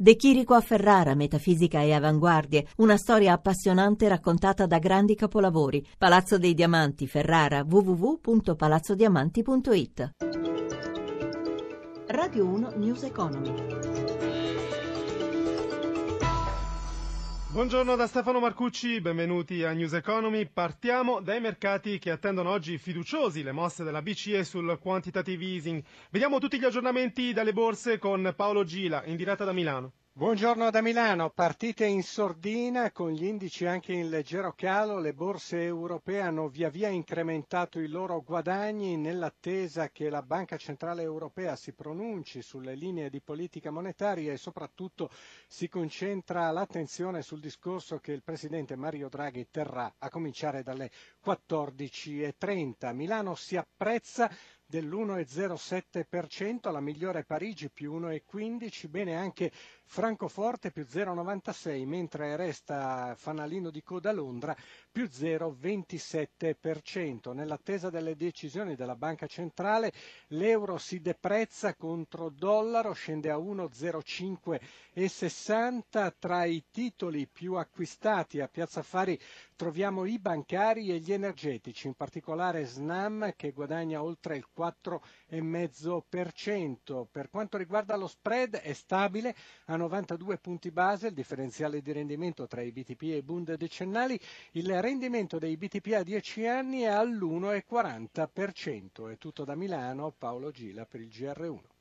De Chirico a Ferrara, metafisica e avanguardie, una storia appassionante raccontata da grandi capolavori. Palazzo dei Diamanti, Ferrara, www.palazzodiamanti.it. Radio 1 News Economy. Buongiorno da Stefano Marcucci, benvenuti a News Economy. Partiamo dai mercati che attendono oggi fiduciosi le mosse della BCE sul quantitative easing. Vediamo tutti gli aggiornamenti dalle borse con Paolo Gila, in diretta da Milano. Buongiorno da Milano, partite in sordina con gli indici anche in leggero calo, le borse europee hanno via via incrementato i loro guadagni nell'attesa che la Banca Centrale Europea si pronunci sulle linee di politica monetaria e soprattutto si concentra l'attenzione sul discorso che il Presidente Mario Draghi terrà a cominciare dalle 14.30. Milano si apprezza dell'1,07%, la migliore Parigi più 1,15%, bene anche Francoforte più 0,96%, mentre resta fanalino di coda Londra più 0,27%. Nell'attesa delle decisioni della Banca Centrale l'euro si deprezza contro dollaro, scende a 1,0560. Tra i titoli più acquistati a Piazza Affari troviamo i bancari e gli energetici, in particolare Snam che guadagna oltre il 4,5%. Per quanto riguarda lo spread è stabile a 92 punti base, il differenziale di rendimento tra i BTP e i Bund decennali, il rendimento dei BTP a 10 anni è all'1,40%. È tutto da Milano, Paolo Gila per il GR1.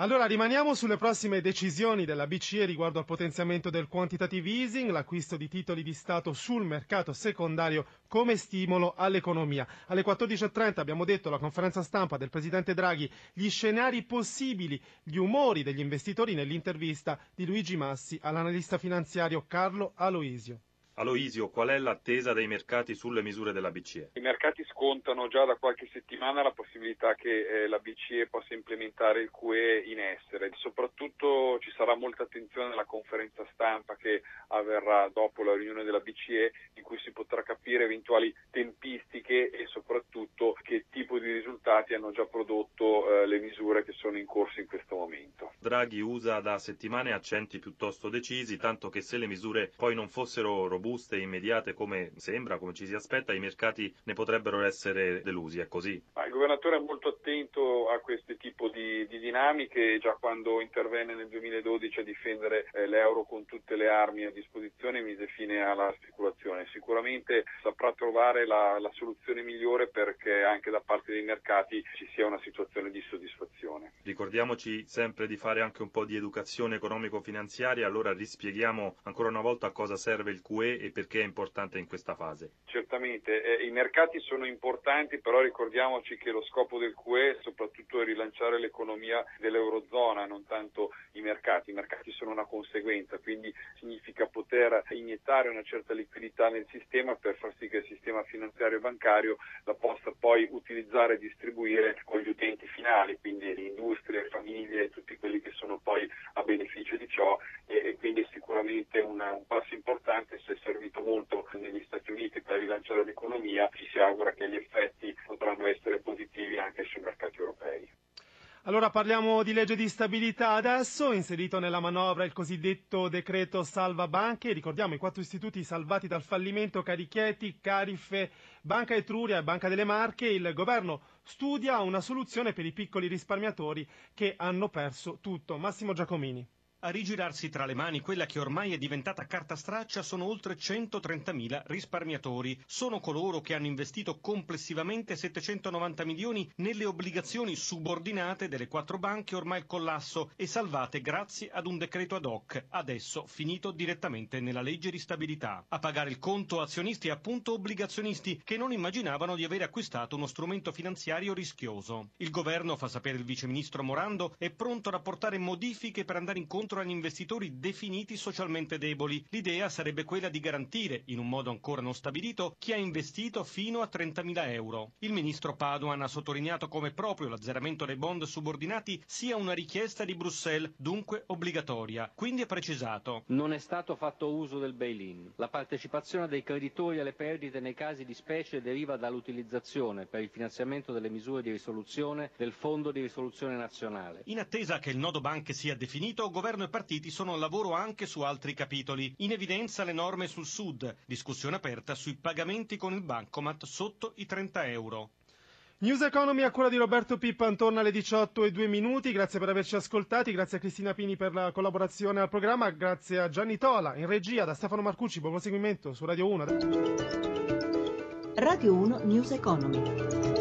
Allora rimaniamo sulle prossime decisioni della BCE riguardo al potenziamento del quantitative easing, l'acquisto di titoli di Stato sul mercato secondario come stimolo all'economia. Alle 14.30 abbiamo detto la conferenza stampa del Presidente Draghi, gli scenari possibili, gli umori degli investitori nell'intervista di Luigi Massi all'analista finanziario Carlo Aloisio. Aloisio, qual è l'attesa dei mercati sulle misure della BCE? I mercati scontano già da qualche settimana la possibilità che eh, la BCE possa implementare il QE in essere. Soprattutto ci sarà molta attenzione alla conferenza stampa che avverrà dopo la riunione della BCE in cui si potrà capire eventuali tempistiche e soprattutto risultati hanno già prodotto eh, le misure che sono in corso in questo momento. Draghi usa da settimane accenti piuttosto decisi, tanto che se le misure poi non fossero robuste robuste e immediate come sembra, come ci si aspetta, i mercati ne potrebbero essere delusi, è così? Ma il governatore è molto attento a questo tipo di, di dinamiche, già quando intervenne nel 2012 a difendere eh, l'euro con tutte le armi a disposizione mise fine alla speculazione. Sicuramente saprà trovare la, la soluzione migliore perché anche da parte dei mercati ci sia una situazione di soddisfazione. Ricordiamoci sempre di fare anche un po' di educazione economico-finanziaria, allora rispieghiamo ancora una volta a cosa serve il QE e perché è importante in questa fase? Certamente, eh, i mercati sono importanti, però ricordiamoci che lo scopo del QE soprattutto è rilanciare l'economia dell'Eurozona, non tanto i mercati. I mercati sono una conseguenza, quindi significa poter iniettare una certa liquidità nel sistema per far sì che il sistema finanziario e bancario la possa poi utilizzare e distribuire con gli utenti finali, quindi le industrie, le famiglie, tutti quelli che sono poi a beneficio di ciò e, quindi sicuramente una, un passo importante se servito molto negli Stati Uniti per rilanciare l'economia, ci si augura che gli effetti potranno essere positivi anche sui mercati europei. Allora parliamo di legge di stabilità adesso, inserito nella manovra il cosiddetto decreto salva banche, ricordiamo i quattro istituti salvati dal fallimento Carichieti, Carife, Banca Etruria e Banca delle Marche, il governo studia una soluzione per i piccoli risparmiatori che hanno perso tutto. Massimo Giacomini. A rigirarsi tra le mani quella che ormai è diventata carta straccia sono oltre 130.000 risparmiatori. Sono coloro che hanno investito complessivamente 790 milioni nelle obbligazioni subordinate delle quattro banche ormai al collasso e salvate grazie ad un decreto ad hoc, adesso finito direttamente nella legge di stabilità. A pagare il conto azionisti e appunto obbligazionisti che non immaginavano di aver acquistato uno strumento finanziario rischioso. Il governo, fa sapere il viceministro Morando, è pronto a rapportare modifiche per andare incontro contro agli investitori definiti socialmente deboli. L'idea sarebbe quella di garantire, in un modo ancora non stabilito, chi ha investito fino a 30.000 euro. Il ministro Paduan ha sottolineato come proprio l'azzeramento dei bond subordinati sia una richiesta di Bruxelles, dunque obbligatoria. Quindi ha precisato. Non è stato fatto uso del bail-in. La partecipazione dei creditori alle perdite nei casi di specie deriva dall'utilizzazione per il finanziamento delle misure di risoluzione del Fondo di risoluzione nazionale. In attesa che il nodo banche sia definito, governo governo e partiti sono al lavoro anche su altri capitoli. In evidenza le norme sul Sud, discussione aperta sui pagamenti con il bancomat sotto i 30 euro. News Economy a cura di Roberto Pippan torna alle 18 e 2 minuti. Grazie per averci ascoltati, grazie a Cristina Pini per la collaborazione al programma, grazie a Gianni Tola in regia, da Stefano Marcucci, buon proseguimento su Radio 1. Radio 1 News Economy.